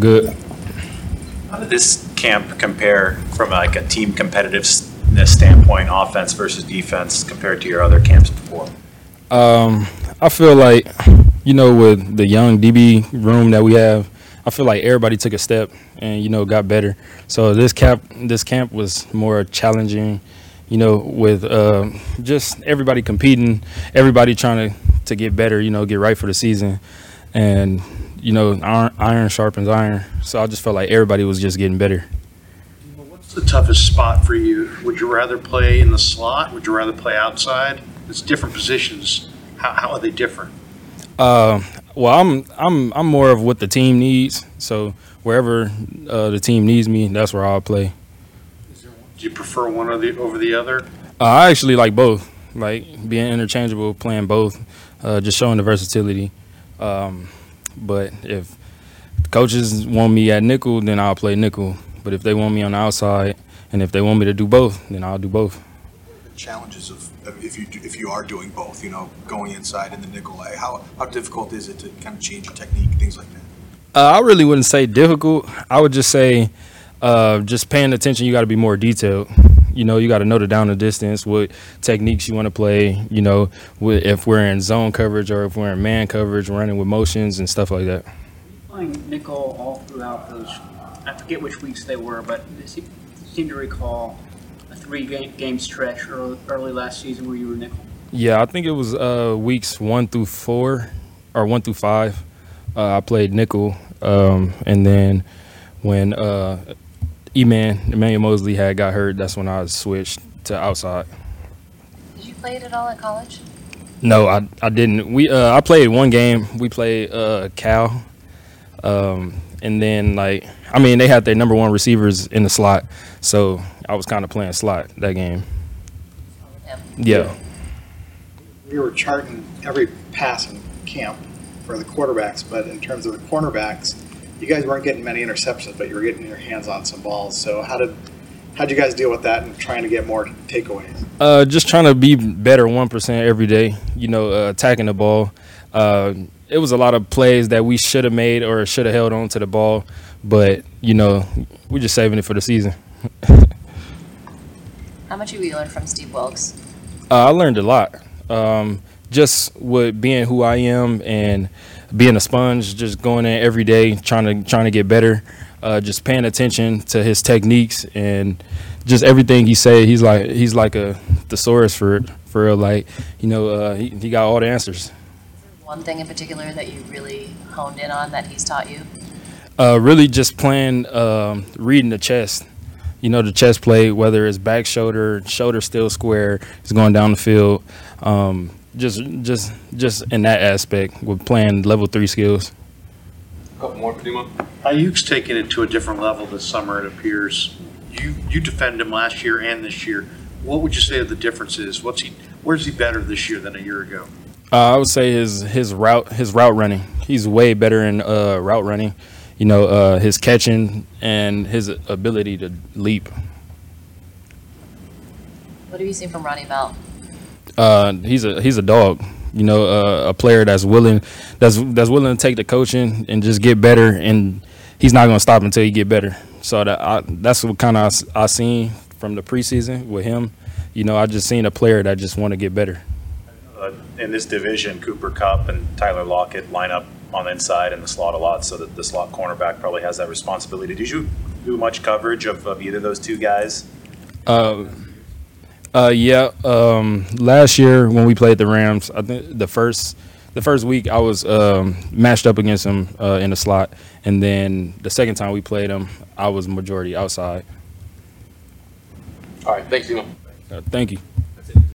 Good. How did this camp compare from like a team competitiveness standpoint, offense versus defense, compared to your other camps before? Um, I feel like, you know, with the young DB room that we have, I feel like everybody took a step and you know got better. So this camp, this camp was more challenging, you know, with uh, just everybody competing, everybody trying to to get better, you know, get right for the season, and you know, iron, iron sharpens iron. So I just felt like everybody was just getting better. What's the toughest spot for you? Would you rather play in the slot? Would you rather play outside? It's different positions. How, how are they different? Uh, well, I'm I'm I'm more of what the team needs. So wherever uh, the team needs me, that's where I'll play. Do you prefer one or the, over the other? Uh, I actually like both, like being interchangeable, playing both, uh, just showing the versatility. Um, but if coaches want me at nickel, then I'll play nickel. But if they want me on the outside, and if they want me to do both, then I'll do both. challenges of, of if you, do- if you are doing both, you know, going inside in the nickel, how, how difficult is it to kind of change your technique, things like that? Uh, I really wouldn't say difficult. I would just say uh, just paying attention. You got to be more detailed. You know, you got to know the down the distance, what techniques you want to play. You know, if we're in zone coverage or if we're in man coverage, running with motions and stuff like that. Playing nickel all throughout those, I forget which weeks they were, but I seem to recall a three-game game stretch early, early last season where you were nickel. Yeah, I think it was uh, weeks one through four or one through five. Uh, I played nickel, um, and then when uh, E-Man Emmanuel Moseley had got hurt, that's when I switched to outside. Did you play it at all at college? No, I I didn't. We uh, I played one game. We played uh, Cal, um, and then like I mean they had their number one receivers in the slot, so I was kind of playing slot that game. Him. Yeah. we were charting every pass in camp for the quarterbacks, but in terms of the cornerbacks, you guys weren't getting many interceptions, but you were getting your hands on some balls. So how did how'd you guys deal with that and trying to get more takeaways? Uh, just trying to be better one percent every day. You know, uh, attacking the ball. Uh, it was a lot of plays that we should have made or should have held on to the ball, but you know, we're just saving it for the season. How much have you learned from Steve Wilks? Uh, I learned a lot. Um, just with being who I am and being a sponge, just going in every day, trying to trying to get better. Uh, just paying attention to his techniques and just everything he say. He's like he's like a thesaurus for for real. Like you know, uh, he, he got all the answers. One thing in particular that you really honed in on that he's taught you? Uh, really just playing, um, reading the chest. You know, the chest play, whether it's back shoulder, shoulder still square, is going down the field. Um, just, just, just in that aspect with playing level three skills. A Couple more, Primo. Aiyuk's taken it to a different level this summer, it appears. You, you defended him last year and this year. What would you say the difference is? What's he, where's he better this year than a year ago? Uh, I would say his his route his route running. He's way better in uh, route running. You know, uh, his catching and his ability to leap. What have you seen from Ronnie Bell? Uh, he's a he's a dog. You know, uh, a player that's willing that's that's willing to take the coaching and just get better, and he's not going to stop until he get better. So that I, that's what kind of I, I seen from the preseason with him. You know, I just seen a player that just want to get better. Uh, In this division, Cooper Kupp and Tyler Lockett line up on the inside and the slot a lot, so that the slot cornerback probably has that responsibility. Did you do much coverage of, of either of those two guys? Uh, uh, yeah. Um, last year when we played the Rams, I think the first the first week I was um, matched up against him uh, in the slot, and then the second time we played him, I was majority outside. All right, thanks, Primo. Uh, thank you.